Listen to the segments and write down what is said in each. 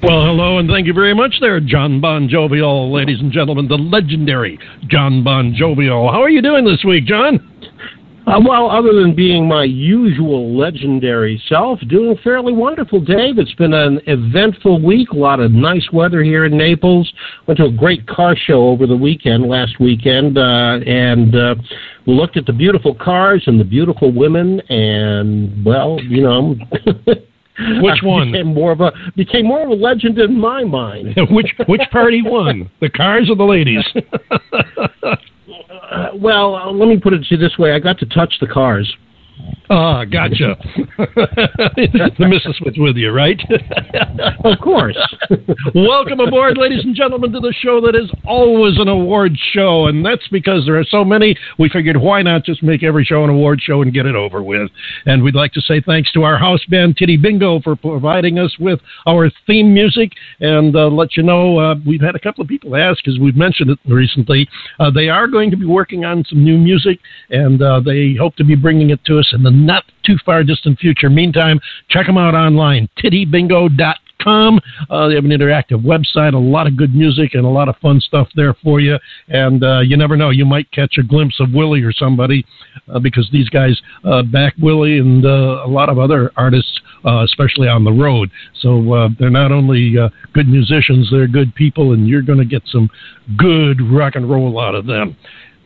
Well, hello, and thank you very much there, Jon Bon Jovial, ladies and gentlemen, the legendary Jon Bon Jovial. How are you doing this week, John? Uh, well, other than being my usual legendary self, doing fairly wonderful, Dave. It's been an eventful week. A lot of nice weather here in Naples. Went to a great car show over the weekend, last weekend, uh, and uh, looked at the beautiful cars and the beautiful women. And well, you know. Which one became more of a became more of a legend in my mind? which which party won, the cars or the ladies? uh, well, uh, let me put it to you this way: I got to touch the cars. Ah, gotcha. the missus was with you, right? of course. Welcome aboard, ladies and gentlemen, to the show that is always an award show. And that's because there are so many, we figured why not just make every show an award show and get it over with. And we'd like to say thanks to our house band, Titty Bingo, for providing us with our theme music. And uh, let you know, uh, we've had a couple of people ask, as we've mentioned it recently, uh, they are going to be working on some new music, and uh, they hope to be bringing it to us in the not too far distant future. Meantime, check them out online, tittybingo.com. Uh, they have an interactive website, a lot of good music, and a lot of fun stuff there for you. And uh, you never know, you might catch a glimpse of Willie or somebody uh, because these guys uh, back Willie and uh, a lot of other artists, uh, especially on the road. So they're not only good musicians, they're good people, and you're going to get some good rock and roll out of them.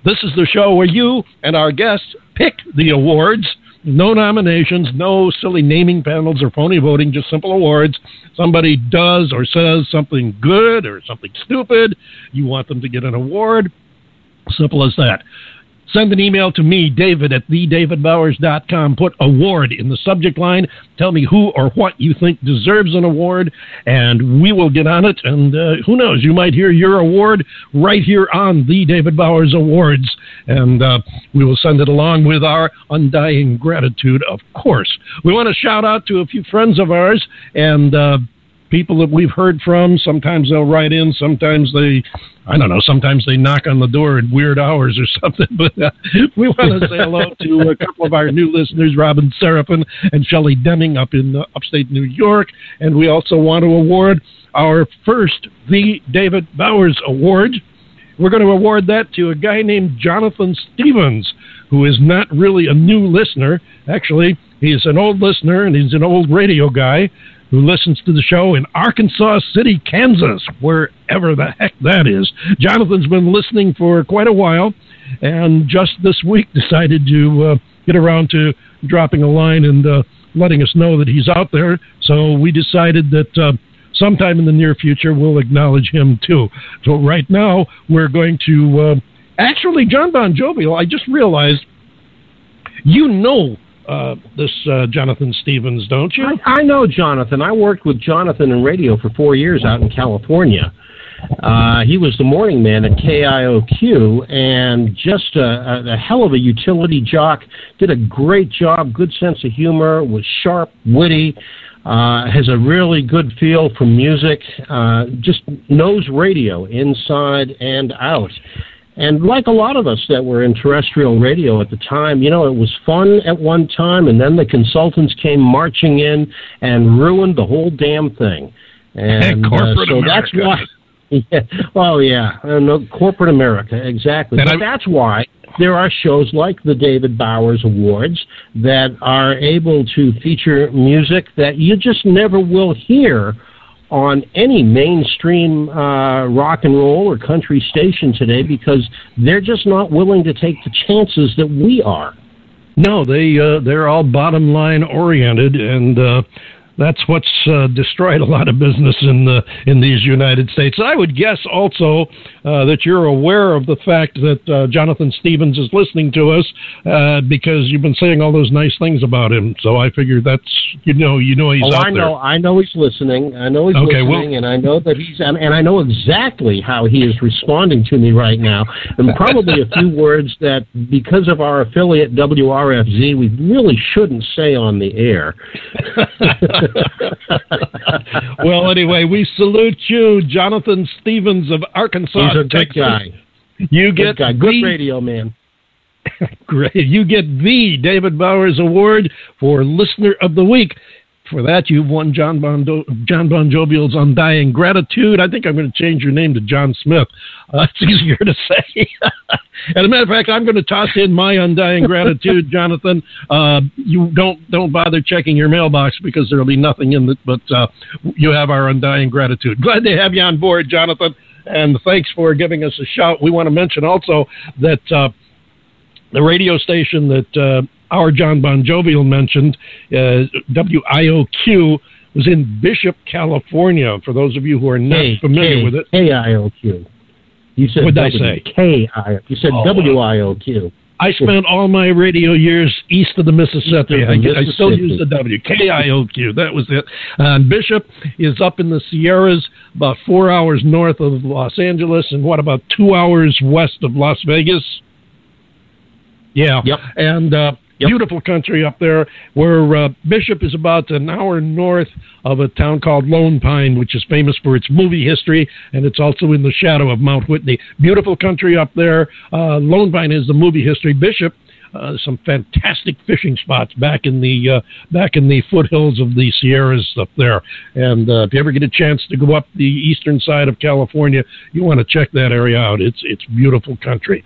This is the show where you and our guests pick the awards no nominations, no silly naming panels or phony voting, just simple awards. Somebody does or says something good or something stupid. You want them to get an award. Simple as that. Send an email to me, David at thedavidbowers.com. Put award in the subject line. Tell me who or what you think deserves an award, and we will get on it. And uh, who knows, you might hear your award right here on the David Bowers Awards. And uh, we will send it along with our undying gratitude, of course. We want to shout out to a few friends of ours and uh, people that we've heard from. Sometimes they'll write in, sometimes they, I don't know, sometimes they knock on the door at weird hours or something. But uh, we want to say hello to a couple of our new listeners, Robin Seraphin and Shelley Deming up in uh, upstate New York. And we also want to award our first The David Bowers Award. We're going to award that to a guy named Jonathan Stevens, who is not really a new listener. Actually, he's an old listener and he's an old radio guy who listens to the show in Arkansas City, Kansas, wherever the heck that is. Jonathan's been listening for quite a while and just this week decided to uh, get around to dropping a line and uh, letting us know that he's out there. So we decided that uh, sometime in the near future we'll acknowledge him too. So right now we're going to. Uh, actually, Jon Bon Jovial, I just realized you know uh, this uh, Jonathan Stevens, don't you? I, I, know Jonathan. I worked with Jonathan in radio for four years out in California. Uh, he was the morning man at KIOQ and just a, a, hell of a utility jock. Did a great job, good sense of humor, was sharp, witty, uh, has a really good feel for music, uh, just knows radio inside and out. And like a lot of us that were in terrestrial radio at the time, you know, it was fun at one time, and then the consultants came marching in and ruined the whole damn thing. And uh, so America. that's why. Yeah, oh yeah, uh, no, corporate America, exactly. And but I, that's why there are shows like the David Bowers Awards that are able to feature music that you just never will hear on any mainstream uh, rock and roll or country station today because they're just not willing to take the chances that we are. No, they uh, they're all bottom line oriented, and uh, that's what's uh, destroyed a lot of business in the in these United States. I would guess also uh, that you're aware of the fact that uh, Jonathan Stevens is listening to us uh, because you've been saying all those nice things about him. So I figure that's you know you know he's oh, out I know there. I know he's listening. I know he's Okay, listening, well- and I know that he's and, and I know exactly how he is responding to me right now. And probably a few words that because of our affiliate WRFZ, we really shouldn't say on the air. well, anyway, we salute you, Jonathan Stevens of Arkansas, He's a good guy. You Good get guy. Good the- radio man. Great. You get the David Bowers Award for Listener of the Week. For that, you've won John Bon, Do- Jon Bon Jovial's Undying Gratitude. I think I'm going to change your name to John Smith. Uh, it's easier to say. As a matter of fact, I'm going to toss in my Undying Gratitude, Jonathan. Uh, you don't don't bother checking your mailbox because there'll be nothing in it, but uh, you have our Undying Gratitude. Glad to have you on board, Jonathan. And thanks for giving us a shout. We want to mention also that uh, the radio station that uh, our Jon Bon Jovial mentioned, uh, WIOQ, was in Bishop, California. For those of you who are not K- familiar K- with it, K-I-O-Q. You said What'd I W- say? K-I. You said Oh, W-I-O-Q. I spent all my radio years east of the Mississippi. Of I, the I still use the W. KIOQ. That was it. And Bishop is up in the Sierras, about four hours north of Los Angeles, and what, about two hours west of Las Vegas? Yeah. Yep. And uh, Yep. beautiful country up there where uh, Bishop is about an hour north of a town called Lone Pine, which is famous for its movie history, and it's also in the shadow of Mount Whitney. Beautiful country up there. Uh, Lone Pine is the movie history. Bishop. Uh, some fantastic fishing spots back in the uh, back in the foothills of the Sierras up there, and uh, if you ever get a chance to go up the eastern side of California, you want to check that area out. It's it's beautiful country.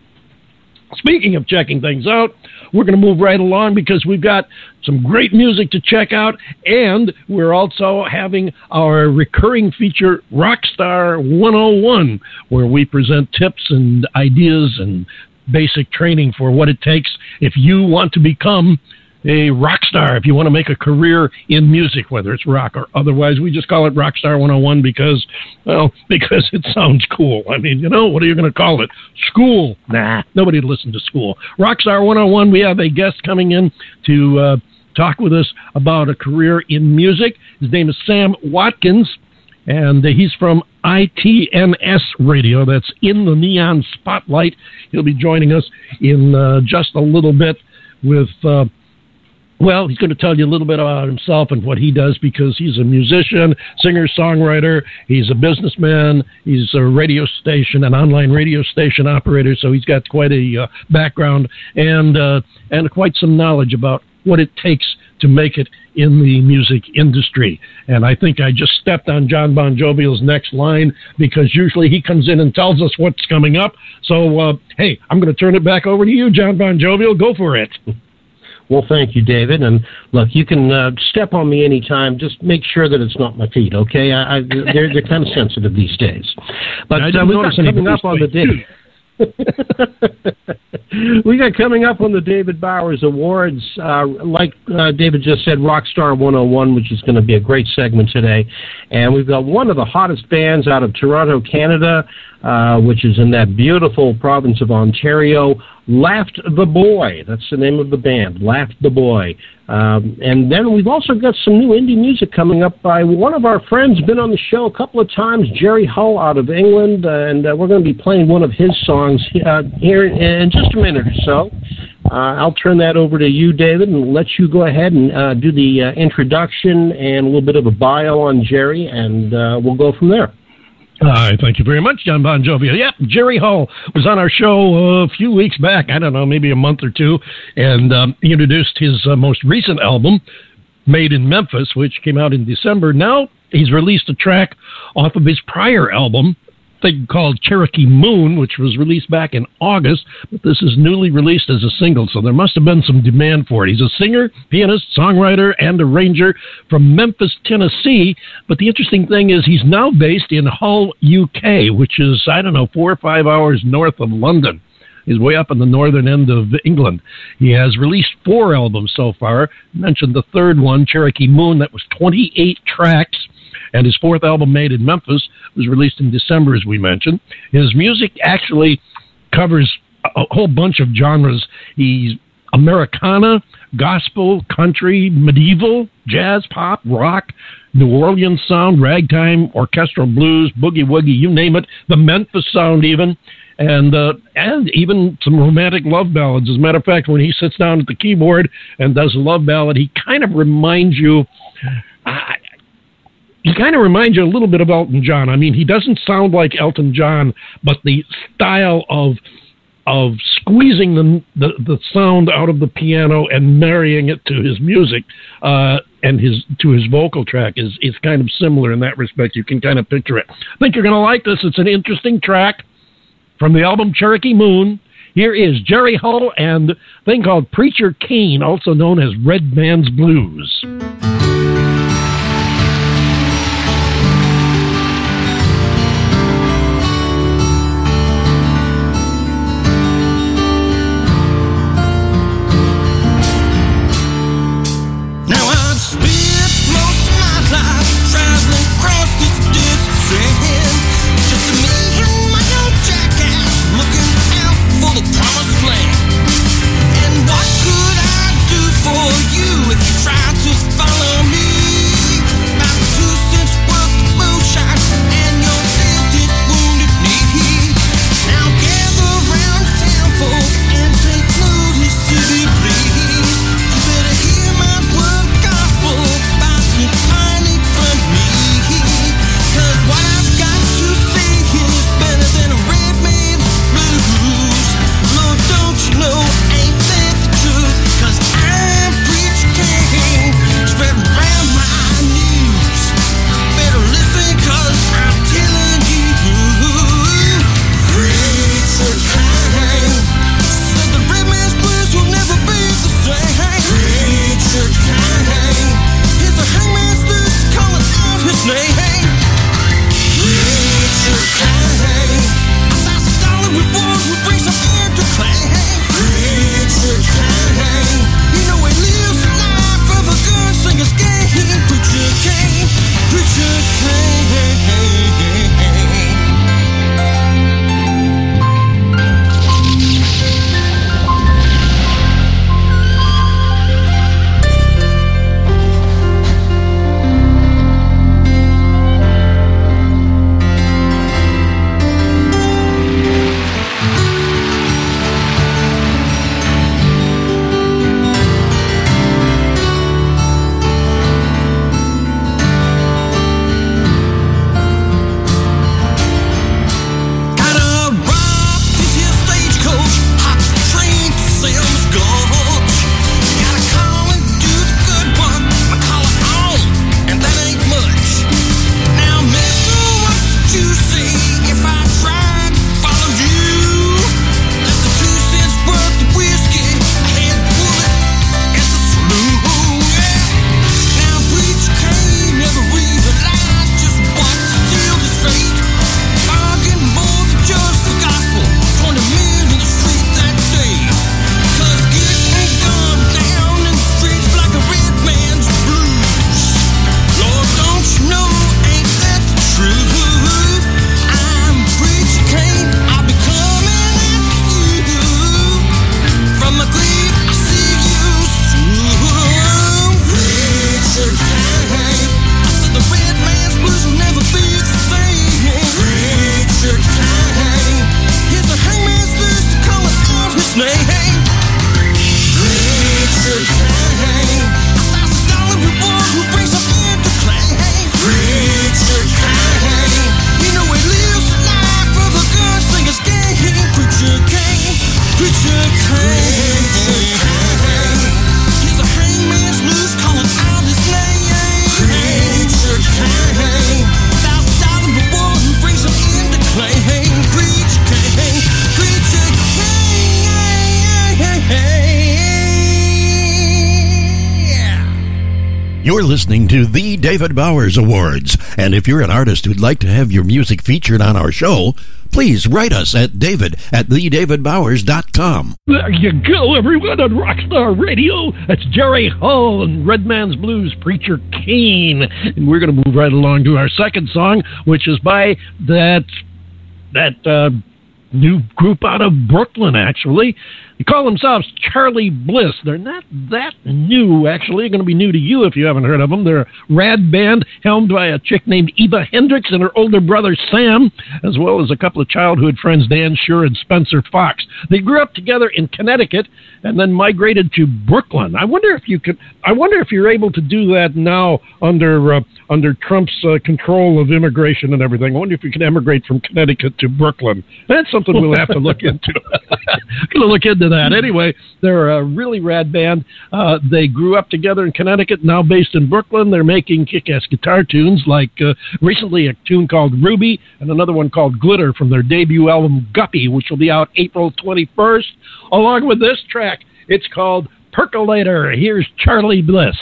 Speaking of checking things out, we're going to move right along because we've got some great music to check out, and we're also having our recurring feature, Rockstar 101, where we present tips and ideas and basic training for what it takes if you want to become a rock star, if you want to make a career in music, whether it's rock or otherwise. We just call it Rockstar 101 because, well, because it sounds cool. I mean, you know, what are you going to call it? School? Nah, nobody would listen to school. Rockstar 101, we have a guest coming in to uh, talk with us about a career in music. His name is Sam Watkins, and he's from ITNS Radio. That's in the neon spotlight. He'll be joining us in uh, just a little bit with. Uh, well, he's going to tell you a little bit about himself and what he does because he's a musician, singer, songwriter. He's a businessman. He's a radio station, an online radio station operator. So he's got quite a uh, background and uh, and quite some knowledge about what it takes to make it in the music industry. And I think I just stepped on Jon Bon Jovial's next line because usually he comes in and tells us what's coming up. So uh, hey, I'm going to turn it back over to you, Jon Bon Jovial. Go for it. Well, thank you, David. And look, you can uh, step on me anytime. Just make sure that it's not my feet, okay? I, I, they're they're kind of sensitive these days. But I uh, we've got coming up on the day. we got coming up on the David Bowers Awards, uh, like uh, David just said, Rockstar 101, which is going to be a great segment today. And we've got one of the hottest bands out of Toronto, Canada, uh, which is in that beautiful province of Ontario. Laughed the Boy. That's the name of the band, Laughed the Boy. Um, and then we've also got some new indie music coming up by one of our friends, been on the show a couple of times, Jerry Hull out of England, and uh, we're going to be playing one of his songs uh, here in just a minute or so. Uh, I'll turn that over to you, David, and let you go ahead and uh, do the uh, introduction and a little bit of a bio on Jerry, and uh, we'll go from there. Hi, thank you very much, John Bon Jovi. Yep, Jerry Hull was on our show a few weeks back. I don't know, maybe a month or two, and um, he introduced his uh, most recent album, Made in Memphis, which came out in December. Now he's released a track off of his prior album, thing called Cherokee Moon, which was released back in August, but this is newly released as a single, so there must have been some demand for it. He's a singer, pianist, songwriter, and arranger from Memphis, Tennessee. But the interesting thing is he's now based in Hull, UK, which is, I don't know, four or five hours north of London. He's way up in the northern end of England. He has released four albums so far. I mentioned the third one, Cherokee Moon, that was 28 tracks. And his fourth album, Made in Memphis, was released in December, as we mentioned. His music actually covers a whole bunch of genres. He's Americana, gospel, country, medieval, jazz, pop, rock, New Orleans sound, ragtime, orchestral blues, boogie woogie, you name it, the Memphis sound even, and uh, and even some romantic love ballads. As a matter of fact, when he sits down at the keyboard and does a love ballad, he kind of reminds you. He kind of reminds you a little bit of Elton John. I mean, he doesn't sound like Elton John, but the style of of squeezing the, the, the sound out of the piano and marrying it to his music uh, and his to his vocal track is is kind of similar in that respect. You can kind of picture it. I think you're going to like this. It's an interesting track from the album Cherokee Moon. Here is Jerry Hull and a thing called Preacher Cain, also known as Red Man's Blues. Listening to the David Bowers Awards. And if you're an artist who'd like to have your music featured on our show, please write us at david at thedavidbowers.com. There you go, everyone, on Rockstar Radio. That's Jerry Hull and Redman's Blues Preacher Kane. And we're going to move right along to our second song, which is by that that uh, new group out of Brooklyn, actually. They call themselves Charly Bliss. They're not that new, actually. They're going to be new to you if you haven't heard of them. They're a rad band helmed by a chick named Eva Hendricks and her older brother Sam, as well as a couple of childhood friends, Dan Shure and Spencer Fox. They grew up together in Connecticut and then migrated to Brooklyn. I wonder if you could. I wonder if you're able to do that now under uh, under Trump's uh, control of immigration and everything. I wonder if you can emigrate from Connecticut to Brooklyn. That's something we'll have to look into. Going to look into that. Anyway, they're a really rad band. Uh, they grew up together in Connecticut, now based in Brooklyn. They're making kick-ass guitar tunes, like uh, recently a tune called Ruby and another one called Glitter from their debut album Guppy, which will be out April 21st. Along with this track, it's called Percolator. Here's Charly Bliss.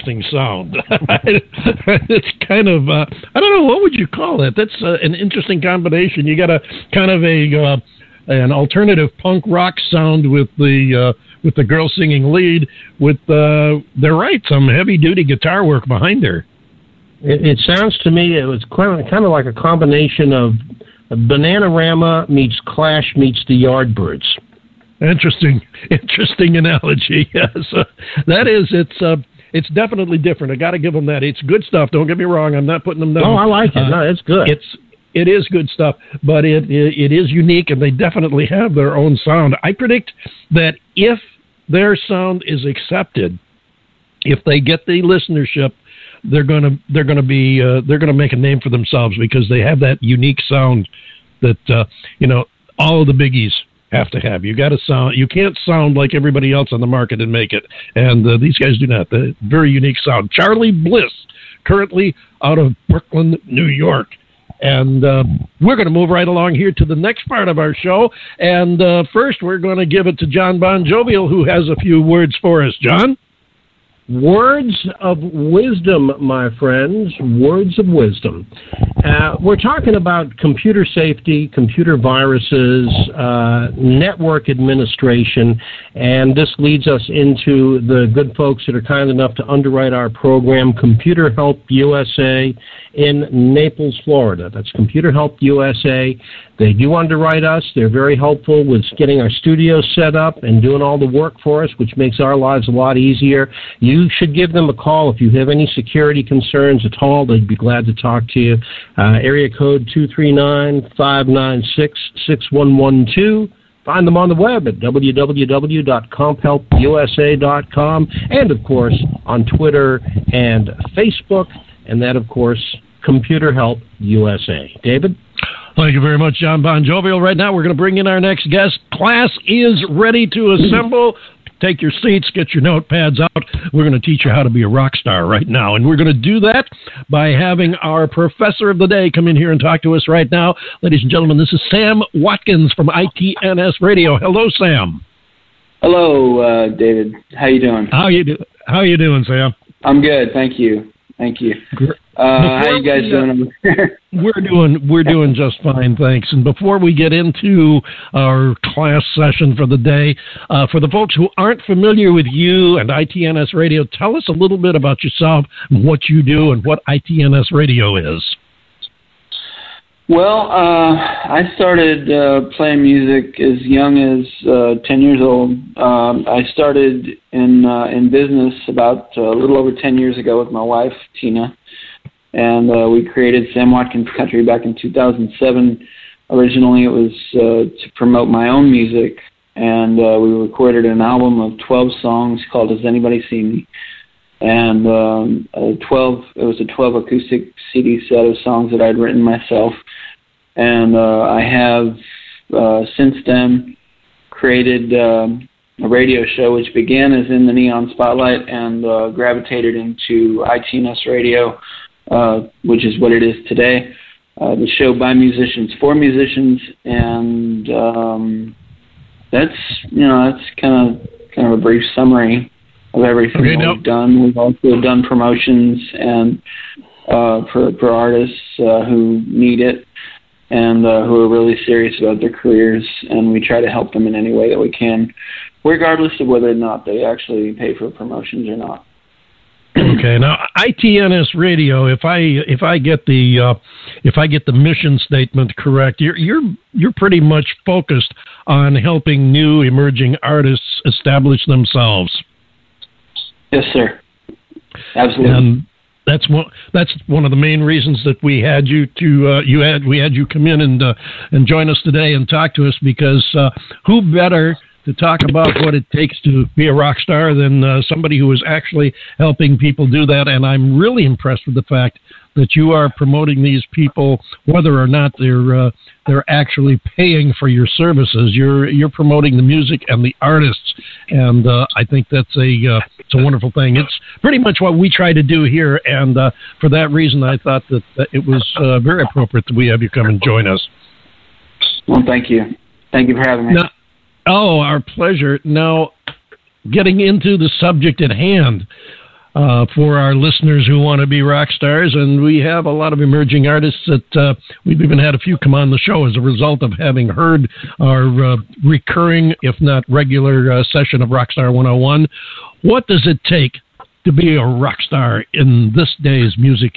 Interesting sound. it's kind of uh, I don't know what would you call that. That's uh, an interesting combination. You got a kind of a uh, an alternative punk rock sound with the uh, with the girl singing lead. With uh, they're right, some heavy duty guitar work behind her. It, it sounds to me it was kind of, kind of like a combination of Bananarama meets Clash meets the Yardbirds. Interesting, interesting analogy. Yes, uh, that is. It's uh, it's definitely different. I got to give them that. It's good stuff. Don't get me wrong. I'm not putting them down. Oh, I like it. Uh, no, it's good. It's it is good stuff, but it, it it is unique, and they definitely have their own sound. I predict that if their sound is accepted, if they get the listenership, they're gonna they're gonna be uh, they're gonna make a name for themselves because they have that unique sound that uh, you know all of the biggies have to have. You got to sound. You can't sound like everybody else on the market and make it. And uh, these guys do not. The very unique sound. Charly Bliss, currently out of Brooklyn, New York. And uh, we're going to move right along here to the next part of our show. And uh, first, we're going to give it to Jon Bon Jovial, who has a few words for us. John? Words of wisdom, my friends. Words of wisdom. Uh, we're talking about computer safety, computer viruses, uh, network administration, and this leads us into the good folks that are kind enough to underwrite our program, Computer Help USA in Naples, Florida. That's Computer Help USA. They do underwrite us. They're very helpful with getting our studio set up and doing all the work for us, which makes our lives a lot easier. You should give them a call if you have any security concerns at all. They'd be glad to talk to you. Uh, area code 239 596 6112. Find them on the web at www.comphelpusa.com and, of course, on Twitter and Facebook and that, of course, Computer Help USA. David? Thank you very much, Jon Bon Jovial. Right now, we're going to bring in our next guest. Class is ready to assemble. Take your seats, get your notepads out. We're going to teach you how to be a rock star right now. And we're going to do that by having our professor of the day come in here and talk to us right now. Ladies and gentlemen, this is Sam Watkins from ITNS Radio. Hello, Sam. Hello, uh, David. How you doing? How you do? How you doing, Sam? I'm good, thank you. Thank you. Uh, how you guys uh, doing? we're doing we're doing just fine, thanks. And before we get into our class session for the day, uh, for the folks who aren't familiar with you and ITNS Radio, tell us a little bit about yourself, and what you do, and what ITNS Radio is. Well, uh, I started uh, playing music as young as uh, 10 years old. Um, I started in uh, in business about uh, a little over 10 years ago with my wife Tina, and uh, we created Sam Watkins Country back in 2007. Originally, it was uh, to promote my own music, and uh, we recorded an album of 12 songs called "Has Anybody Seen Me." and um, a 12 it was a 12 acoustic CD set of songs that I'd written myself and uh, I have uh, since then created um, a radio show which began as in the Neon Spotlight and uh, gravitated into ITNS Radio, uh, which is what it is today. Uh, the show by musicians for musicians, and um, that's you know that's kind of kind of a brief summary of everything okay, we've done. We've also done promotions and uh, for for artists uh, who need it and uh, who are really serious about their careers, and we try to help them in any way that we can, regardless of whether or not they actually pay for promotions or not. Okay, now ITNS Radio. If I if I get the uh, if I get the mission statement correct, you're you're you're pretty much focused on helping new emerging artists establish themselves. Yes, sir. Absolutely. And that's one that's one of the main reasons that we had you to uh, you had we had you come in and uh, and join us today and talk to us because uh, who better to talk about what it takes to be a rock star than uh, somebody who is actually helping people do that and I'm really impressed with the fact that you are promoting these people, whether or not they're uh, they're actually paying for your services. You're you're promoting the music and the artists, and uh, I think that's a uh, it's a wonderful thing. It's pretty much what we try to do here, and uh, for that reason, I thought that, that it was uh, very appropriate that we have you come and join us. Well, thank you, thank you for having me. Now, oh, our pleasure. Now, getting into the subject at hand uh, for our listeners who want to be rock stars. And we have a lot of emerging artists that uh, we've even had a few come on the show as a result of having heard our uh, recurring, if not regular, uh, session of Rockstar 101. What does it take to be a rock star in this day's music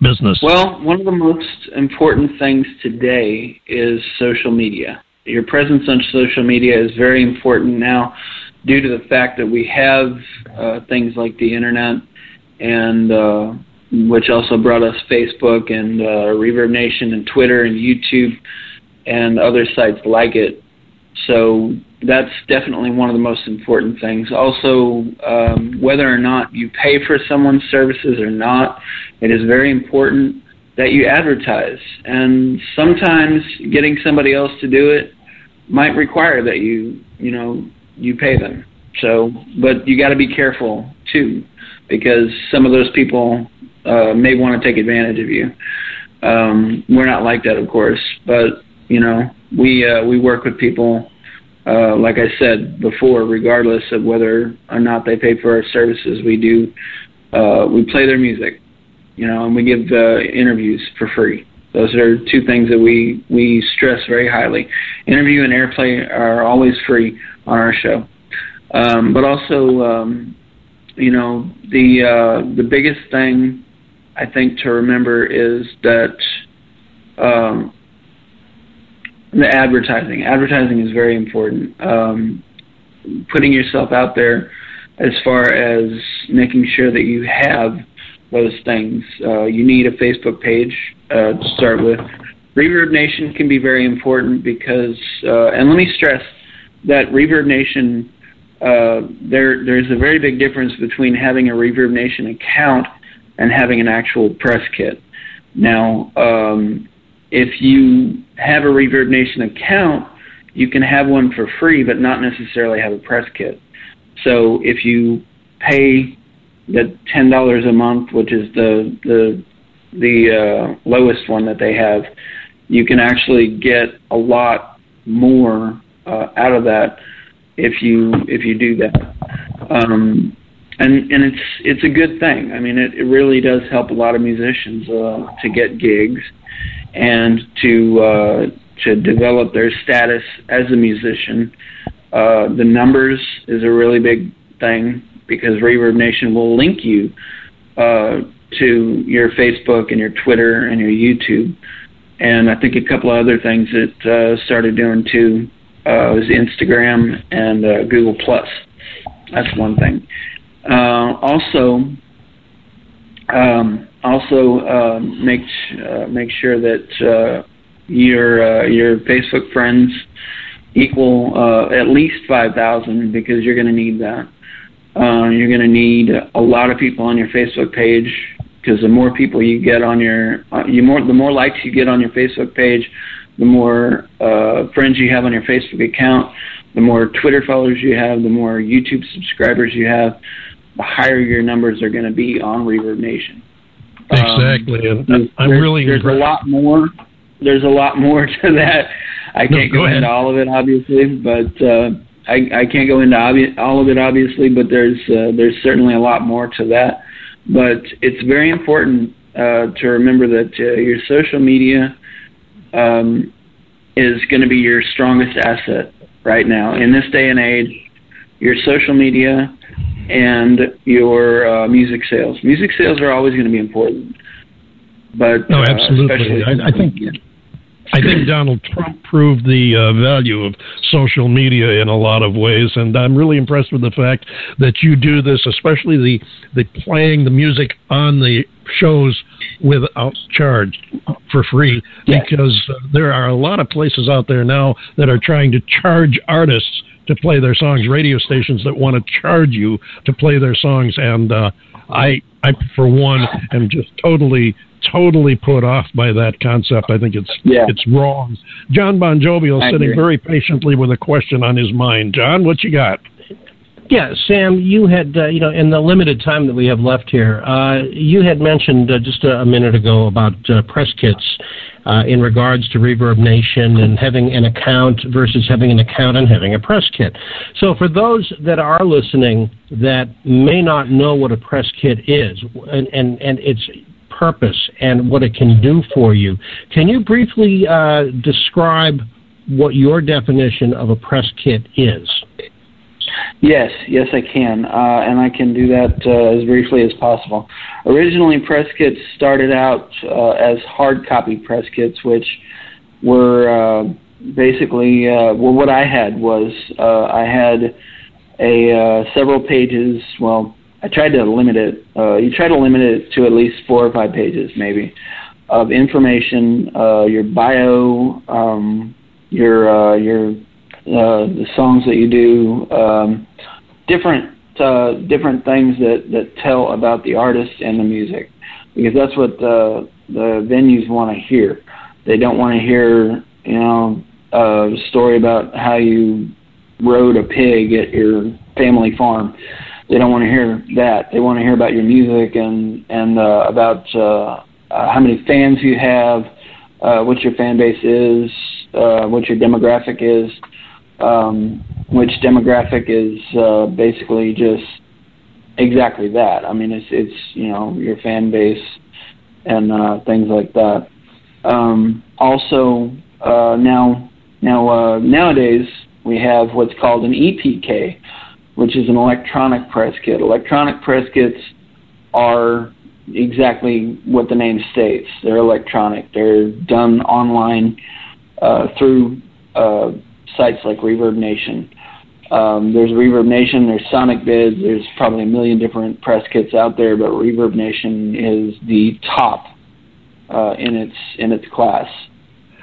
business? Well, one of the most important things today is social media. Your presence on social media is very important now due to the fact that we have uh, things like the internet and uh, which also brought us Facebook and uh, Reverb Nation and Twitter and YouTube and other sites like it. So that's definitely one of the most important things. Also, um, whether or not you pay for someone's services or not, it is very important that you advertise. And sometimes getting somebody else to do it might require that you you know you pay them. So, but you got to be careful too, because some of those people uh, may want to take advantage of you. Um, we're not like that, of course, but you know we uh, we work with people. Uh, like I said before, regardless of whether or not they pay for our services, we do uh, we play their music, you know, and we give uh, interviews for free. Those are two things that we we stress very highly. Interview and airplay are always free on our show, um, but also, um, you know, the uh, the biggest thing I think to remember is that um, the advertising. Advertising is very important. Um, putting yourself out there as far as making sure that you have those things. Uh, you need a Facebook page uh, to start with. Reverb Nation can be very important because, uh, and let me stress that Reverb Nation, uh, there there's a very big difference between having a Reverb Nation account and having an actual press kit. Now, um, if you have a Reverb Nation account, you can have one for free, but not necessarily have a press kit. So if you pay the ten dollars a month, which is the the the uh, lowest one that they have, you can actually get a lot more uh, out of that if you if you do that. Um, and and it's it's a good thing. I mean, it, it really does help a lot of musicians uh, to get gigs and to uh, to develop their status as a musician. Uh, the numbers is a really big thing because Reverb Nation will link you uh, to your Facebook and your Twitter and your YouTube. And I think a couple of other things that uh, started doing too uh, was Instagram and uh, Google Plus. That's one thing. Uh, also, um, also uh, make uh, make sure that uh, your your Facebook friends equal at least five thousand because you're going to need that. Uh, you're going to need a lot of people on your Facebook page because the more people you get on your, uh, you more the more likes you get on your Facebook page, the more uh, friends you have on your Facebook account, the more Twitter followers you have, the more YouTube subscribers you have, the higher your numbers are going to be on Reverb Nation. Exactly, um, and I'm there's, really there's a lot more. There's a lot more to that. I can't no, go, go into all of it, obviously, but uh, I, I can't go into obvi- all of it, obviously. But there's uh, there's certainly a lot more to that. But it's very important uh, to remember that uh, your social media um, is going to be your strongest asset right now in this day and age. Your social media and your uh, music sales. Music sales are always going to be important. But no, uh, absolutely. I, I think I think Donald Trump proved the uh, value of social media in a lot of ways, and I'm really impressed with the fact that you do this, especially the the playing the music on the shows without charge for free, yes. because uh, there are a lot of places out there now that are trying to charge artists to play their songs, radio stations that want to charge you to play their songs, and uh, I I for one am just totally totally put off by that concept. I think it's yeah. it's wrong. John Bon Jovi is sitting agree. very patiently with a question on his mind. John, what you got? Yeah, Sam, you had, uh, you know, in the limited time that we have left here, uh, you had mentioned uh, just a, a, minute ago about uh, press kits uh, in regards to Reverb Nation and having an account versus having an account and having a press kit. So, for those that are listening that may not know what a press kit is and, and, and its purpose and what it can do for you, can you briefly uh, describe what your definition of a press kit is? Yes, yes, I can, uh, and I can do that uh, as briefly as possible. Originally, press kits started out uh, as hard copy press kits, which were uh, basically uh, well, what I had was uh, I had a several pages. Well, I tried to limit it. Uh, you try to limit it to at least four or five pages, maybe, of information, uh, your bio, um, your uh, your uh, the songs that you do, um, different uh, different things that that tell about the artist and the music, because that's what the the venues want to hear. They don't want to hear you know a story about how you rode a pig at your family farm. They don't want to hear that. They want to hear about your music and and uh, about uh, uh, how many fans you have, uh, what your fan base is, uh, what your demographic is, um, which demographic is uh, basically just exactly that. I mean, it's it's you know your fan base and uh, things like that. Um, also, uh, now now uh, nowadays we have what's called an EPK, which is an electronic press kit. Electronic press kits are exactly what the name states. They're electronic. They're done online uh, through uh, sites like Reverb Nation. Um, there's Reverb Nation, there's Sonic there's probably a million different press kits out there, but Reverb Nation is the top uh, in its in its class.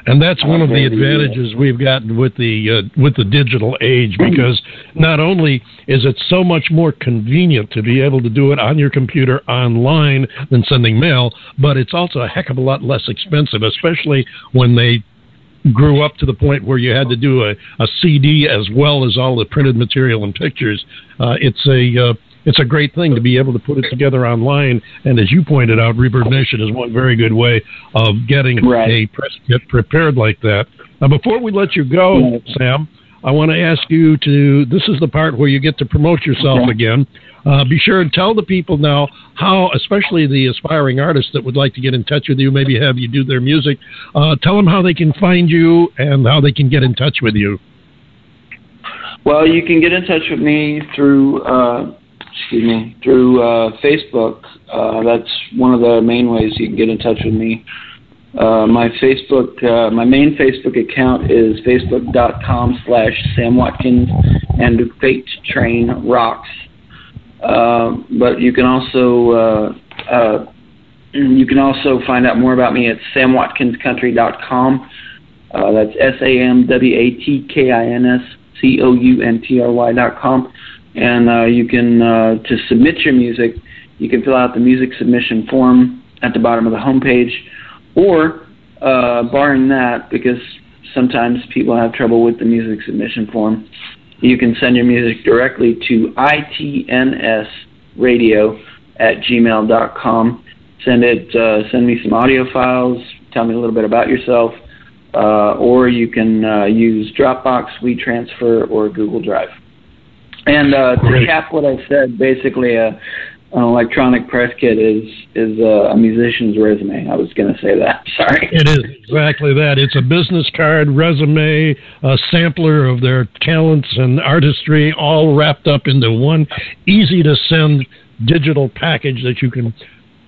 And that's one of the advantages we've gotten with the uh, with the digital age because not only is it so much more convenient to be able to do it on your computer online than sending mail, but it's also a heck of a lot less expensive, especially when they grew up to the point where you had to do a, a CD as well as all the printed material and pictures. Uh, it's a uh, it's a great thing to be able to put it together online. And as you pointed out, Reverb Nation is one very good way of getting right. a press kit prepared like that. Now, before we let you go, Sam, I want to ask you to. This is the part where you get to promote yourself okay. again. Uh, be sure and tell the people now how, especially the aspiring artists that would like to get in touch with you, maybe have you do their music. Uh, tell them how they can find you and how they can get in touch with you. Well, you can get in touch with me through uh, excuse me, through uh, Facebook. Uh, that's one of the main ways you can get in touch with me. Uh, my Facebook, uh, my main Facebook account is facebook.com slash Sam Watkins and Fate Train Rocks. Uh, but you can also uh, uh, you can also find out more about me at samwatkinscountry.com. Uh, that's S A M W A T K I N S C O U N T R Y.com and uh, you can uh, to submit your music. You can fill out the music submission form at the bottom of the homepage, or uh, barring that, because sometimes people have trouble with the music submission form, you can send your music directly to itnsradio at gmail.com. Send it. Uh, send me some audio files. Tell me a little bit about yourself. Uh, or you can uh, use Dropbox, WeTransfer, or Google Drive. And uh, to cap what I said, basically, uh, an electronic press kit is is a, a musician's resume. I was going to say that. Sorry. It is exactly that. It's a business card, resume, a sampler of their talents and artistry, all wrapped up into one easy to send digital package that you can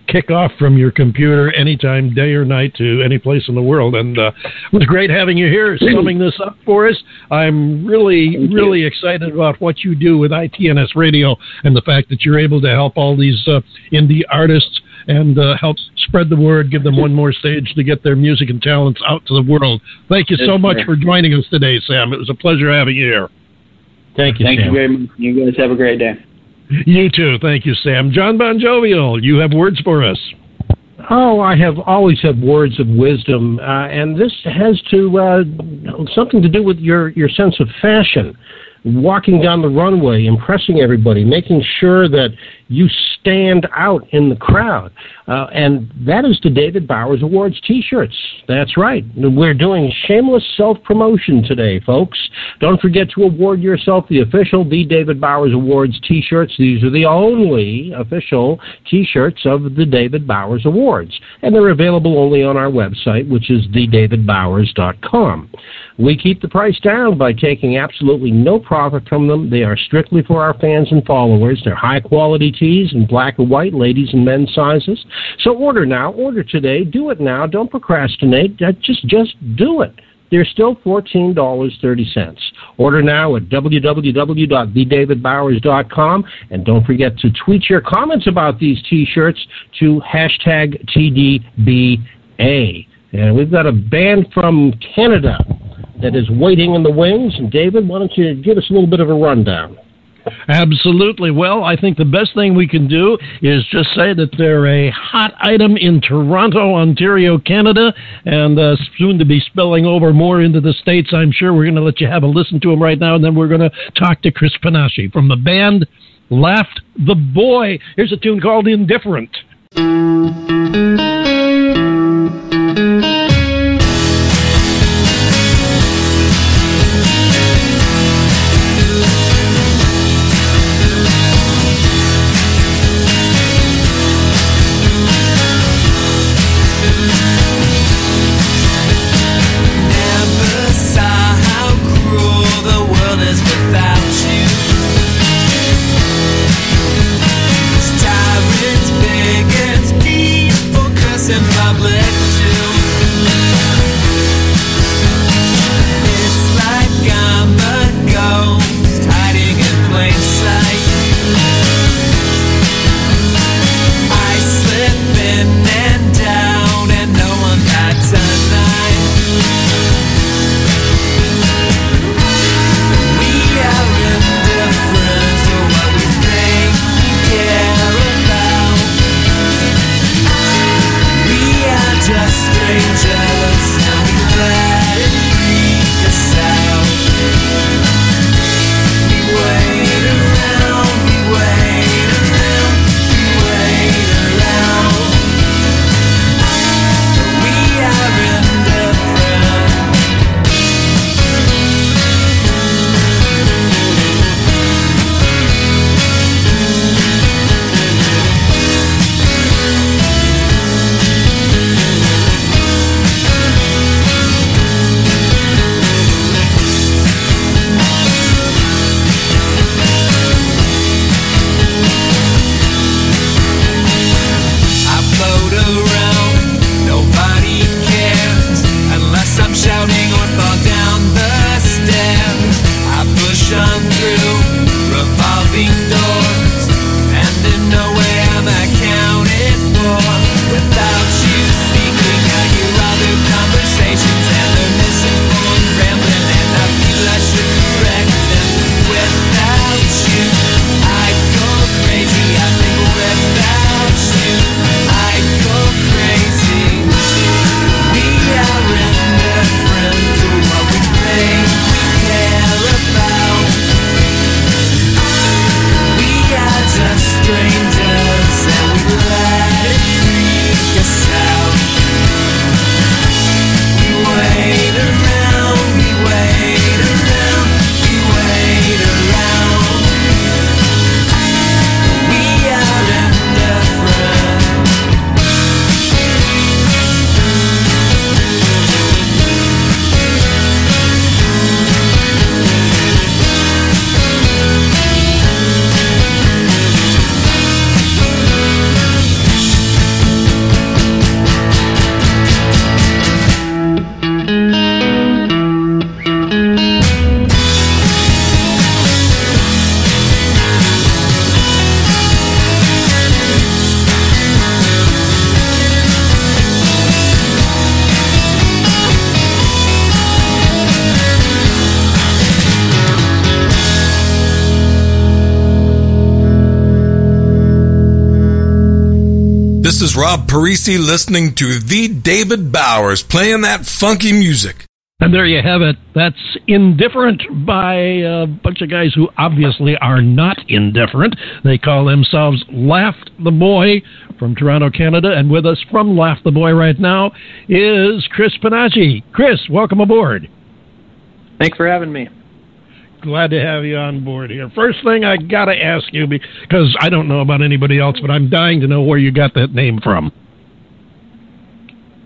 kick off from your computer anytime, day or night, to any place in the world. And uh, it was great having you here, summing this up for us. I'm really, Thank really you. excited about what you do with ITNS Radio and the fact that you're able to help all these uh, indie artists and uh, help spread the word, give them one more stage to get their music and talents out to the world. Thank you so much for joining us today, Sam. It was a pleasure having you here. Thank you. Thank Sam. you very much. You guys have a great day. You too. Thank you, Sam. Jon Bon Jovial, you have words for us. Oh, I have always had words of wisdom, uh, and this has to uh, something to do with your your sense of fashion walking down the runway, impressing everybody, making sure that you stand out in the crowd. Uh, and that is the David Bowers Awards t shirts. That's right. We're doing shameless self promotion today, folks. Don't forget to award yourself the official The David Bowers Awards t shirts. These are the only official t shirts of the David Bowers Awards. And they're available only on our website, which is thedavidbowers.com. We keep the price down by taking absolutely no profit from them. They are strictly for our fans and followers. They're high quality tees in black and white, ladies and men's sizes. So order now, order today, do it now. Don't procrastinate. Just just do it. They're still $14.30. Order now at www.thedavidbowers.com. And don't forget to tweet your comments about these t-shirts to hashtag TDBA. And we've got a band from Canada that is waiting in the wings. And David, why don't you give us a little bit of a rundown? Absolutely. Well, I think the best thing we can do is just say that they're a hot item in Toronto, Ontario, Canada, and uh, soon to be spilling over more into the States, I'm sure. We're going to let you have a listen to them right now, and then we're going to talk to Chris Panacci from the band Laughed the Boy. Here's a tune called Indifferent. Parisi listening to the David Bowers playing that funky music. And there you have it. That's Indifferent by a bunch of guys who obviously are not indifferent. They call themselves Laughed the Boy from Toronto, Canada. And with us from Laugh the Boy right now is Chris Panacci. Chris, welcome aboard. Thanks for having me glad to have you on board here. First thing I got to ask you, because I don't know about anybody else, but I'm dying to know where you got that name from.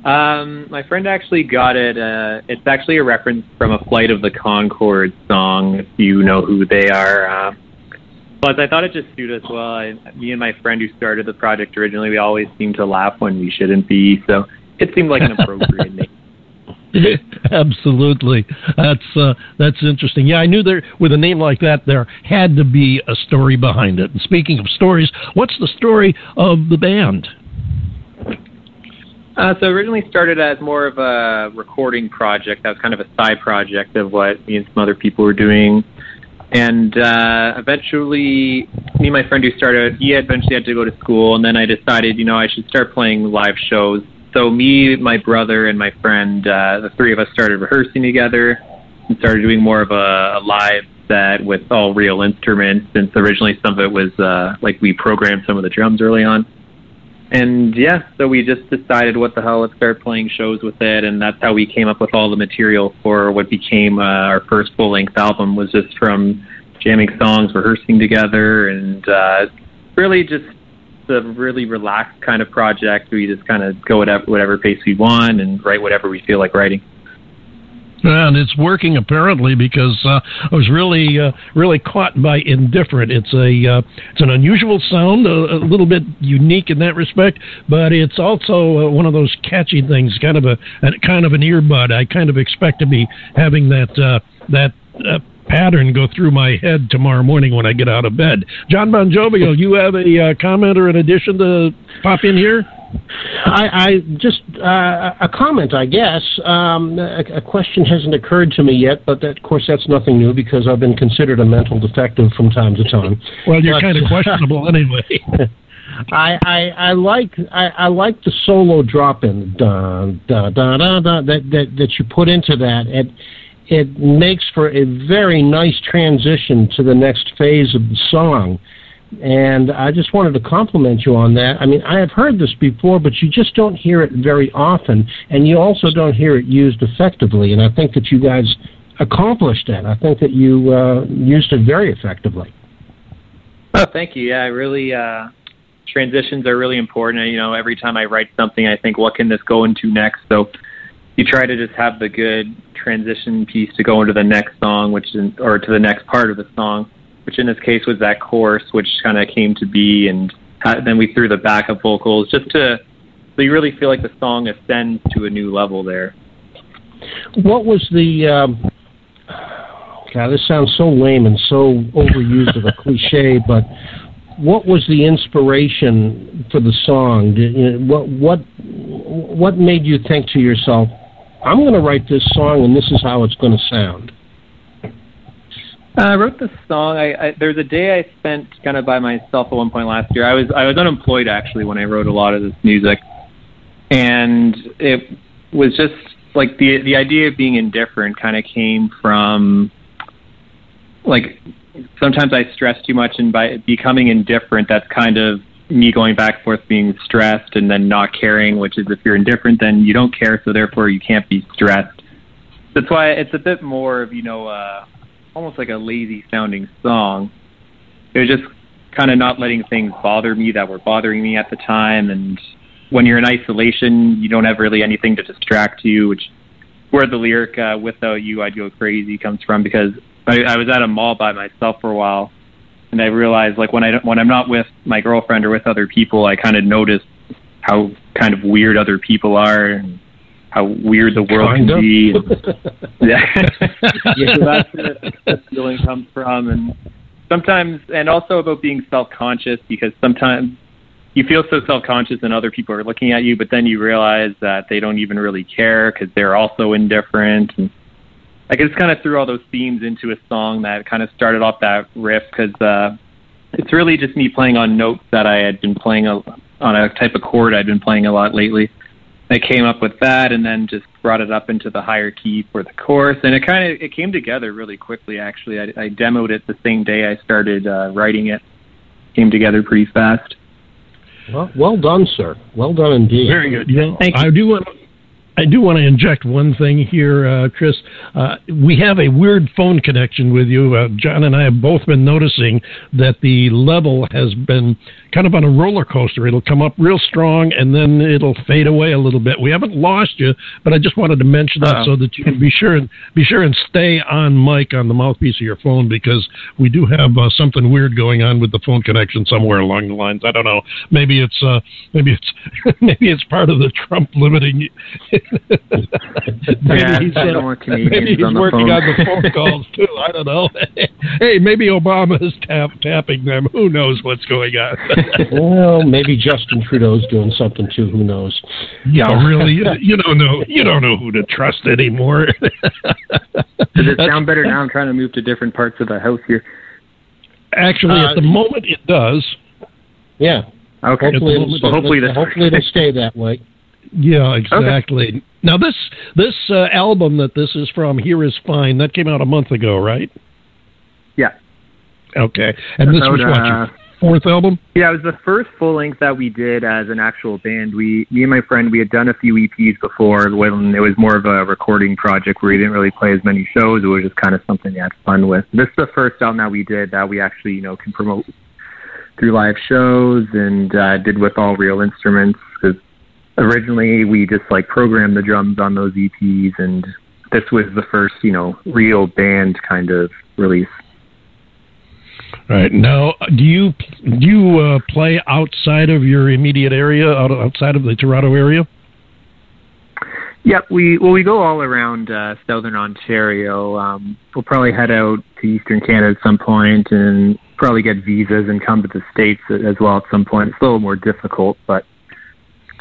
Um, my friend actually got it. Uh, it's actually a reference from a Flight of the Conchords song, if you know who they are. Uh, but I thought it just suited us well. I, me and my friend who started the project originally, we always seem to laugh when we shouldn't be, so it seemed like an appropriate name. Absolutely, that's uh, that's interesting. Yeah, I knew there with a name like that there had to be a story behind it. And speaking of stories, what's the story of the band? Uh, so originally started as more of a recording project. That was kind of a side project of what me and some other people were doing. And uh, eventually, me and my friend who started, he eventually had to go to school, and then I decided, you know, I should start playing live shows. So me, my brother, and my friend, uh, the three of us started rehearsing together and started doing more of a, a live set with all real instruments. Since originally some of it was uh, like we programmed some of the drums early on and yeah, so we just decided what the hell, let's start playing shows with it, and that's how we came up with all the material for what became uh, our first full length album. Was just from jamming songs, rehearsing together, and uh, really just a really relaxed kind of project. We just kind of go whatever whatever pace we want and write whatever we feel like writing. And it's working apparently because uh, I was really, uh, really caught by "Indifferent." It's a, uh, it's an unusual sound, a, a, little bit unique in that respect, but it's also uh, one of those catchy things, kind of a, a, kind of an earbud. I kind of expect to be having that, uh, that uh, pattern go through my head tomorrow morning when I get out of bed. Jon Bon Jovial, you have a comment or an addition to pop in here? I, I just uh, a comment, I guess. Um, a, a, question hasn't occurred to me yet, but that, of course that's nothing new because I've been considered a mental defective from time to time. well, you're but, kind of questionable anyway. I, I I like I, I like the solo drop in da, da, da, da, da, that that that you put into that. It it makes for a very nice transition to the next phase of the song and I just wanted to compliment you on that. I mean, I have heard this before, but you just don't hear it very often, and you also don't hear it used effectively. And I think that you guys accomplished that. I think that you uh, used it very effectively. Oh, thank you. Yeah, I really. Uh, transitions are really important. You know, every time I write something, I think, what can this go into next? So you try to just have the good transition piece to go into the next song, which is, or to the next part of the song which in this case was that chorus, which kind of came to be, and then we threw the backup vocals just to so you really feel like the song ascends to a new level there. What was the? Um, God, this sounds so lame and so overused of a cliche, but what was the inspiration for the song? What what what made you think to yourself, "I'm going to write this song, and this is how it's going to sound"? Uh, I wrote this song. I, I there was a day I spent kind of by myself at one point last year. I was I was unemployed actually when I wrote a lot of this music, and it was just like the the idea of being indifferent kind of came from like sometimes I stress too much, and by becoming indifferent, that's kind of me going back and forth being stressed and then not caring. Which is if you're indifferent, then you don't care, so therefore you can't be stressed. That's why it's a bit more of you know. uh almost like a lazy sounding song. It was just kind of not letting things bother me that were bothering me at the time. And when you're in isolation, you don't have really anything to distract you, which where the lyric uh, "Without You I'd Go Crazy" comes from. Because I, I was at a mall by myself for a while, and I realized like when I when I'm not with my girlfriend or with other people, I kind of notice how kind of weird other people are and how weird the world kind can of. be. yeah, yeah, so that's where the feeling comes from, and sometimes, and also about being self-conscious because sometimes you feel so self-conscious and other people are looking at you, but then you realize that they don't even really care because they're also indifferent. And I just kind of threw all those themes into a song that kind of started off that riff because uh, it's really just me playing on notes that I had been playing a, on a type of chord I'd been playing a lot lately. I came up with that and then just brought it up into the higher key for the course. And it kind of it came together really quickly actually. I, I demoed it the same day I started uh, writing it. Came together pretty fast. Well well done sir. Well done indeed. Very good. Yeah. I do want I do want to inject one thing here, uh, Chris. Uh, we have a weird phone connection with you. Uh, Jon and I have both been noticing that the level has been kind of on a roller coaster. It'll come up real strong and then it'll fade away a little bit. We haven't lost you, but I just wanted to mention that uh so that you can be sure and be sure and stay on mic on the mouthpiece of your phone because we do have uh, something weird going on with the phone connection somewhere along the lines. I don't know. Maybe it's uh, maybe it's maybe it's part of the Trump limiting maybe yeah, he's, uh, don't want Canadians maybe he's on the working phone. on the phone calls too. I don't know. hey, maybe Obama is tap, tapping them. Who knows what's going on? well, maybe Justin Trudeau's doing something too. Who knows? yeah, really. You, you don't know. You don't know who to trust anymore. Does it sound better now? I'm trying to move to different parts of the house here. Actually, Uh, at the moment, it does. Yeah. Okay. Hopefully, Well, it'll, hopefully this hopefully it'll stay that way. Yeah, exactly. Now this this uh, album that this is from, "Here Is Fine," that came out a month ago, right? Yeah. Okay, and this was what uh, your fourth album? Yeah, it was the first full length that we did as an actual band. We, me and my friend, we had done a few EPs before when it was more of a recording project where we didn't really play as many shows. It was just kind of something we had fun with. This is the first album that we did that we actually, you know, can promote through live shows and uh, did with all real instruments. Because originally we just like programmed the drums on those EPs, and this was the first, you know, real band kind of release. Right now, do you do you uh, play outside of your immediate area, out, outside of the Toronto area? Yep, we well we go all around uh, southern Ontario. Um, we'll probably head out to eastern Canada at some point, and probably get visas and come to the states as well at some point. It's a little more difficult, but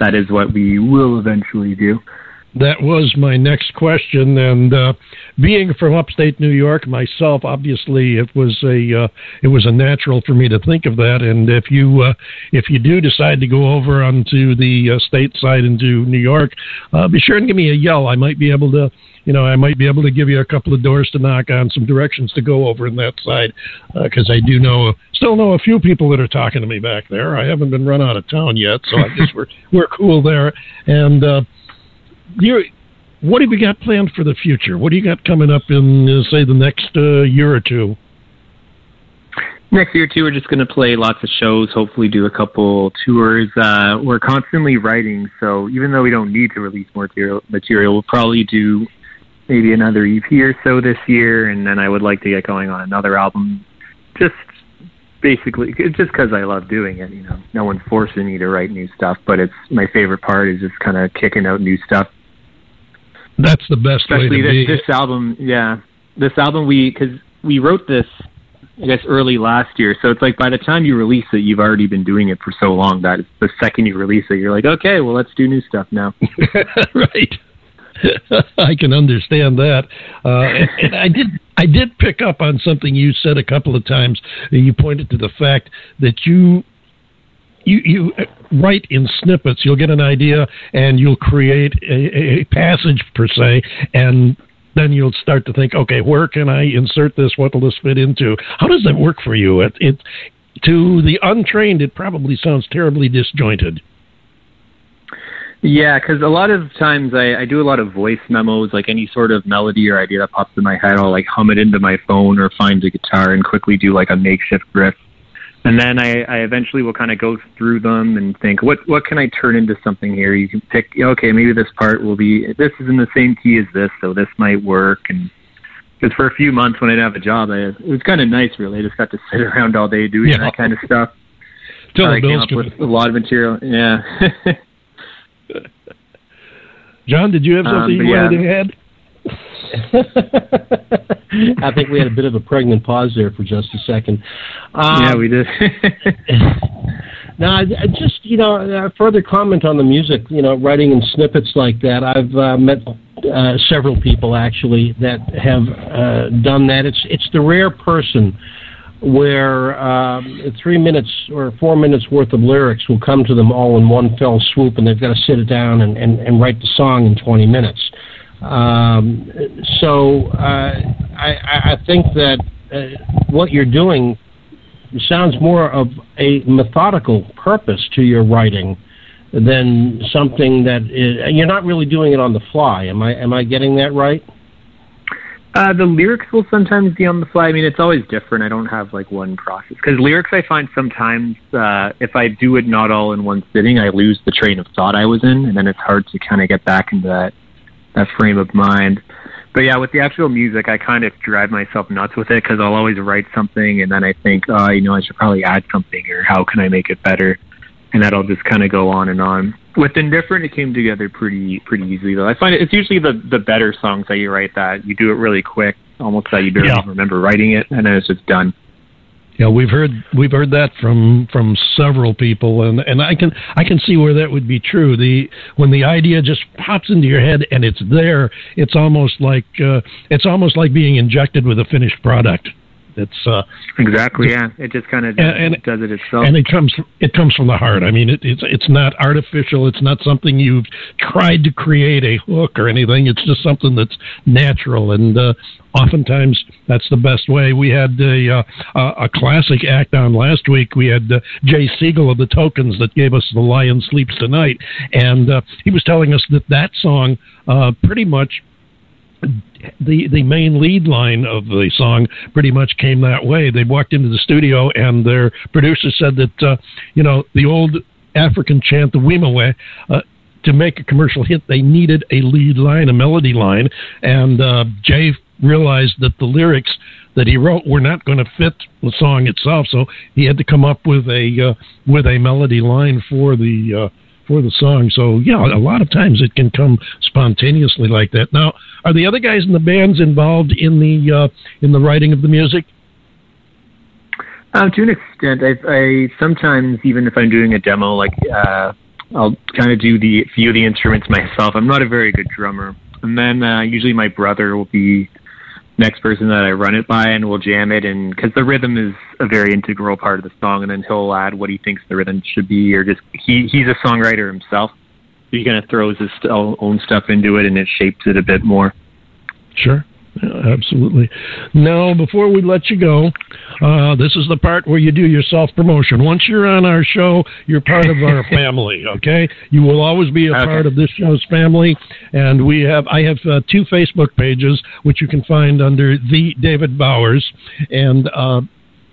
that is what we will eventually do. That was my next question, and uh, being from upstate New York myself, obviously it was a uh, it was a natural for me to think of that. And if you uh, if you do decide to go over onto the uh, state side into New York, uh, be sure and give me a yell. I might be able to. You know, I might be able to give you a couple of doors to knock on, some directions to go over in that side, because I do know, still know a few people that are talking to me back there. I haven't been run out of town yet, so I guess we're we're cool there. And uh, you what have you got planned for the future? What do you got coming up in, uh, say, the next uh, year or two? Next year, too, we're just going to play lots of shows, hopefully do a couple tours. Uh, we're constantly writing, so even though we don't need to release more material, material, we'll probably do maybe another EP or so this year, and then I would like to get going on another album. Just basically, just because I love doing it. You know, no one's forcing me to write new stuff, but it's my favorite part is just kind of kicking out new stuff That's the best especially way to this, be. this album. Yeah, this album we because we wrote this, I guess, early last year. So it's like by the time you release it, you've already been doing it for so long that it's the second you release it, you're like, okay, well, let's do new stuff now. right. I can understand that. Uh, and, and I did. I did pick up on something you said a couple of times. You pointed to the fact that you you you write in snippets. You'll get an idea and you'll create a, a passage per se, and then you'll start to think, okay, where can I insert this? What will this fit into? How does that work for you? It, it to the untrained, it probably sounds terribly disjointed. Yeah, because a lot of times I, I do a lot of voice memos, like any sort of melody or idea that pops in my head, I'll like hum it into my phone or find a guitar and quickly do like a makeshift riff. And then I, I eventually will kind of go through them and think, what what can I turn into something here? You can pick, okay, maybe this part will be, this is in the same key as this, so this might work. And because for a few months when I didn't have a job, I, it was kind of nice, really. I just got to sit around all day doing Yeah. that kind of stuff. Till I came up with a lot of material. Yeah. Jon, did you have Um, something but you wanted to add? I think we had a bit of a pregnant pause there for just a second. Um, yeah, we did. Now, just you know, a further comment on the music. You know, writing in snippets like that. I've uh, met uh, several people actually that have uh, done that. It's it's the rare person where um, three minutes or four minutes worth of lyrics will come to them all in one fell swoop, and they've got to sit it down and, and, and write the song in 20 minutes. Um, so uh, I, I think that uh, what you're doing sounds more of a methodical purpose to your writing than something that is, you're not really doing it on the fly. Am I am I getting that right? Uh, the lyrics will sometimes be on the fly. I mean, it's always different. I don't have like one process because lyrics I find sometimes uh, if I do it not all in one sitting, I lose the train of thought I was in, and then it's hard to kind of get back into that that frame of mind. But yeah, with the actual music, I kind of drive myself nuts with it because I'll always write something and then I think, oh, you know, I should probably add something or how can I make it better, and that'll just kind of go on and on. with indifferent, it came together pretty pretty easily though. I find it, it's usually the the better songs that you write that you do it really quick, almost that you barely Yeah. remember writing it, and then it's just done. Yeah, we've heard we've heard that from from several people, and and I can I can see where that would be true. The when the idea just pops into your head and it's there, it's almost like uh, it's almost like being injected with a finished product. It's uh, Exactly. Yeah. It just kind of And- and- does it itself. and it comes it comes from the heart. I mean, it, it's it's not artificial. It's not something you've tried to create a hook or anything. It's just something that's natural, and uh, oftentimes that's the best way. We had a uh, a classic act on last week. We had uh, Jay Siegel of the Tokens that gave us "The Lion Sleeps Tonight," and uh, he was telling us that that song uh, pretty much the the main lead line of the song pretty much came that way. They walked into the studio and their producer said that uh, you know the old African chant, the Wimoweh, uh, to make a commercial hit, they needed a lead line, a melody line, and uh, Jay realized that the lyrics that he wrote were not going to fit the song itself, so he had to come up with a uh, with a melody line for the. Uh, for the song. So yeah, a lot of times it can come spontaneously like that. Now, are the other guys in the bands involved in the uh, in the writing of the music? Um, to an extent, I, I sometimes even if I'm doing a demo, like uh, I'll kind of do the few of the instruments myself. I'm not a very good drummer, and then uh, usually my brother will be next person that I run it by, and we'll jam it. And because the rhythm is a very integral part of the song, and then he'll add what he thinks the rhythm should be, or just he he's a songwriter himself. He kind of throws his own stuff into it, and it shapes it a bit more. Sure. Absolutely. Now, before we let you go, uh, this is the part where you do your self promotion. Once you're on our show, you're part of our family. Okay, you will always be a Okay. part of this show's family. And we have, I have uh, two Facebook pages which you can find under the David Bowers, and uh,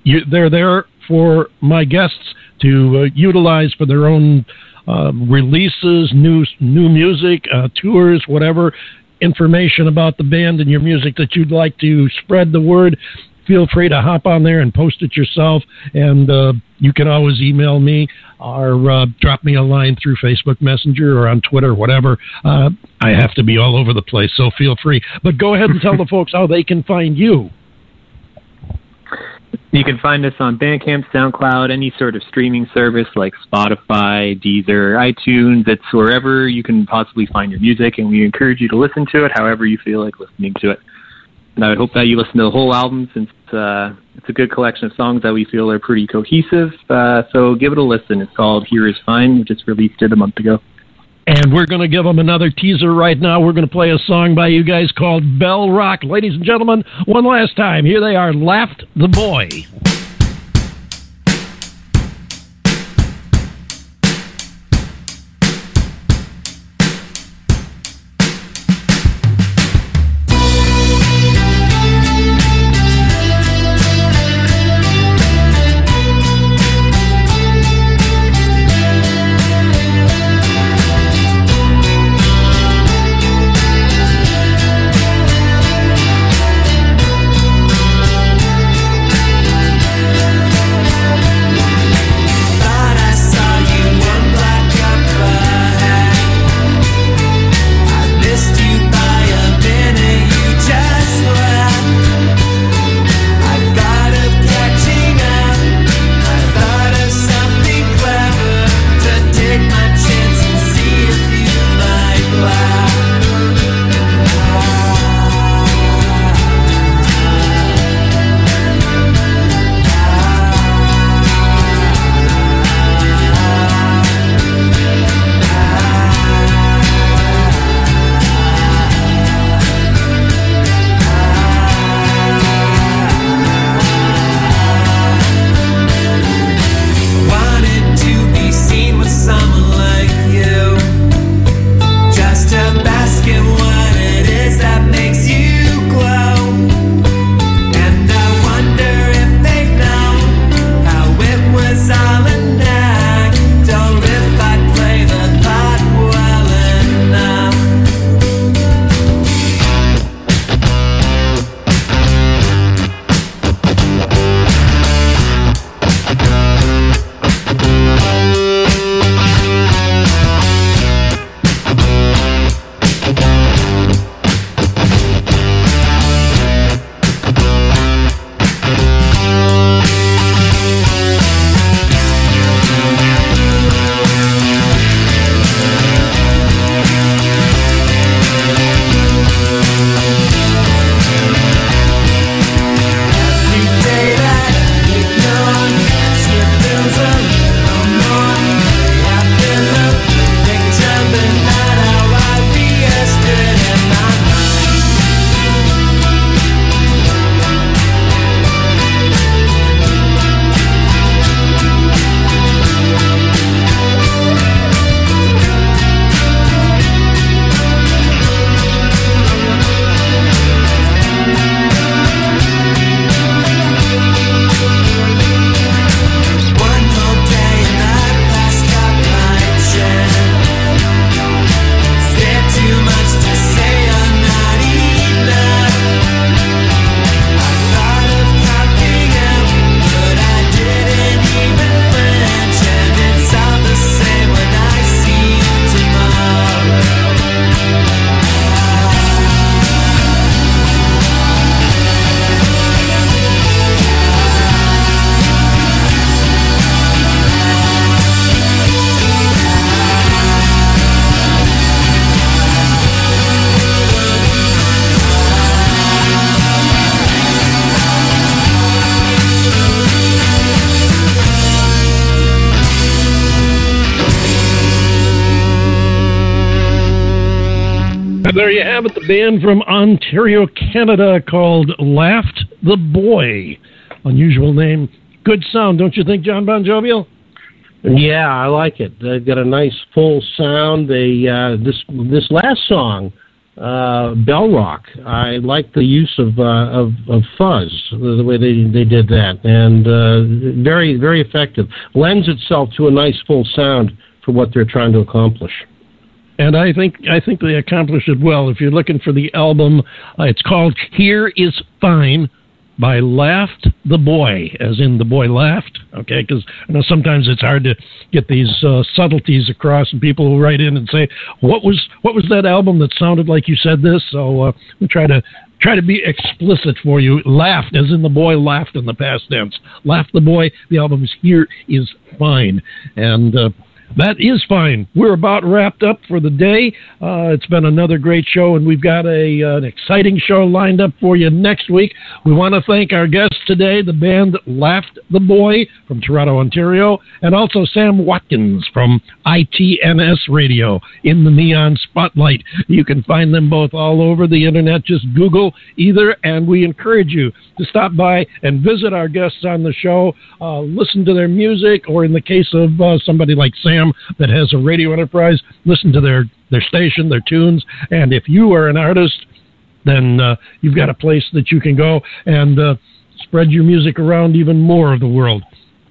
you, they're there for my guests to uh, utilize for their own uh, releases, new new music, uh, tours, whatever information about the band and your music that you'd like to spread the word. Feel free to hop on there and post it yourself, and uh, you can always email me or uh, drop me a line through Facebook Messenger or on Twitter, whatever. Uh, I have to be all over the place, so feel free. But go ahead and tell the folks how they can find you. You can find us on Bandcamp, SoundCloud, any sort of streaming service like Spotify, Deezer, iTunes. It's wherever you can possibly find your music, and we encourage you to listen to it however you feel like listening to it. And I would hope that you listen to the whole album since uh, it's a good collection of songs that we feel are pretty cohesive. Uh, so give it a listen. It's called Here Is Fine. We just released it a month ago. And we're going to give them another teaser right now. We're going to play a song by you guys called Bell Rock. Ladies and gentlemen, one last time. Here they are, Laughed the Boy. From Ontario, Canada called Laughed the Boy. Unusual name. Good sound, don't you think, Jon Bon Jovial? Yeah, I like it. They've got a nice full sound. They uh, this this last song, uh, Bell Rock. I like the use of uh, of, of fuzz, the way they they did that, and uh, very very effective. Lends itself to a nice full sound for what they're trying to accomplish and I think I think they accomplished it well. If you're looking for the album, uh, it's called "Here Is Fine." By laughed the boy, as in the boy laughed. Okay, because you know sometimes it's hard to get these uh, subtleties across, and people will write in and say, "What was what was that album that sounded like you said this?" So uh, we try to try to be explicit for you. Laughed, as in the boy laughed in the past tense. Laughed the boy. The album is here is fine, and uh, that is fine. We're about wrapped up for the day. Uh, it's been another great show, and we've got a, uh, an exciting show lined up for you next week. We want to thank our guests today, the band Laughed the Boy from Toronto, Ontario, and also Sam Watkins from ITNS Radio in the Neon Spotlight. You can find them both all over the internet. Just Google either, and we encourage you to stop by and visit our guests on the show, uh, listen to their music, or in the case of uh, somebody like Sam that has a radio enterprise, listen to their, their station, their tunes. And if you are an artist, then uh, you've got a place that you can go and uh, spread your music around even more of the world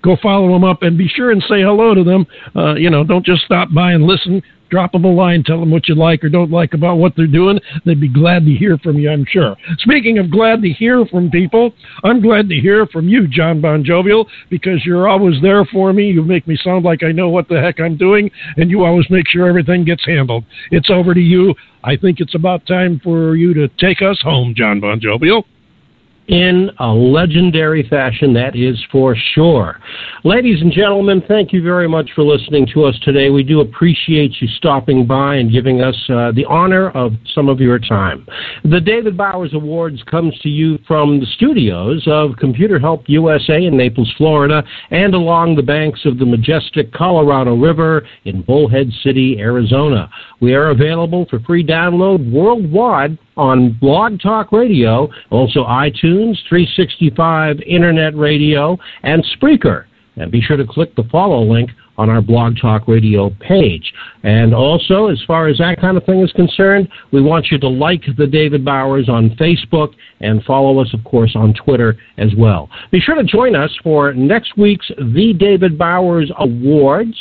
go follow them up and be sure and say hello to them. Uh, you know, don't just stop by and listen drop them a line, tell them what you like or don't like about what they're doing. They'd be glad to hear from you, I'm sure. Speaking of glad to hear from people, I'm glad to hear from you, Jon Bon Jovial, because you're always there for me. You make me sound like I know what the heck I'm doing, and you always make sure everything gets handled. It's over to you. I think it's about time for you to take us home, Jon Bon Jovial in a legendary fashion, that is for sure. Ladies and gentlemen, thank you very much for listening to us today. We do appreciate you stopping by and giving us uh, the honor of some of your time. The David Bowers Awards comes to you from the studios of Computer Help USA in Naples, Florida, and along the banks of the majestic Colorado River in Bullhead City, Arizona. We are available for free download worldwide on Blog Talk Radio, also iTunes, 365 Internet Radio, and Spreaker. And be sure to click the follow link on our Blog Talk Radio page. And also, as far as that kind of thing is concerned, we want you to like the David Bowers on Facebook and follow us, of course, on Twitter as well. Be sure to join us for next week's The David Bowers Awards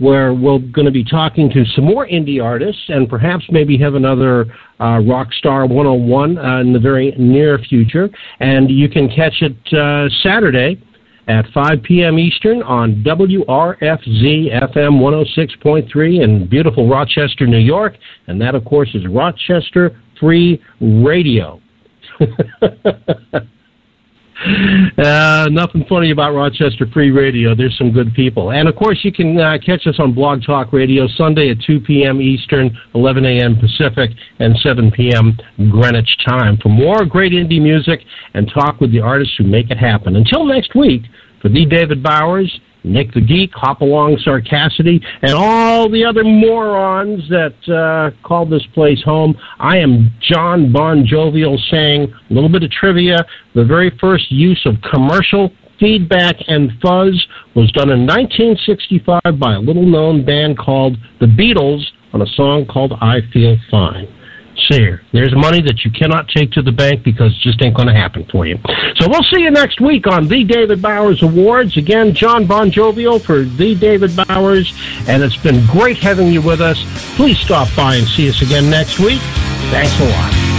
where we're going to be talking to some more indie artists and perhaps maybe have another uh, Rockstar 101 uh, in the very near future. And you can catch it uh, Saturday at 5 p.m. Eastern on WRFZ FM 106.3 in beautiful Rochester, New York. And that, of course, is Rochester Free Radio. Uh, nothing funny about Rochester Free Radio. There's some good people. And of course, you can uh, catch us on Blog Talk Radio Sunday at 2 p.m. Eastern, 11 a.m. Pacific, and 7 p.m. Greenwich time for more great indie music and talk with the artists who make it happen. Until next week, for the David Bowers, Nick the Geek, Hopalong Sarcassity, and all the other morons that uh, call this place home. I am Jon Bon Jovial saying a little bit of trivia. The very first use of commercial feedback and fuzz was done in 1965 by a little known band called The Beatles on a song called I Feel Fine There's money that you cannot take to the bank because it just ain't going to happen for you. So we'll see you next week on the David Bowers Awards. Again, Jon Bon Jovial for the David Bowers, and it's been great having you with us. Please stop by and see us again next week. Thanks a lot.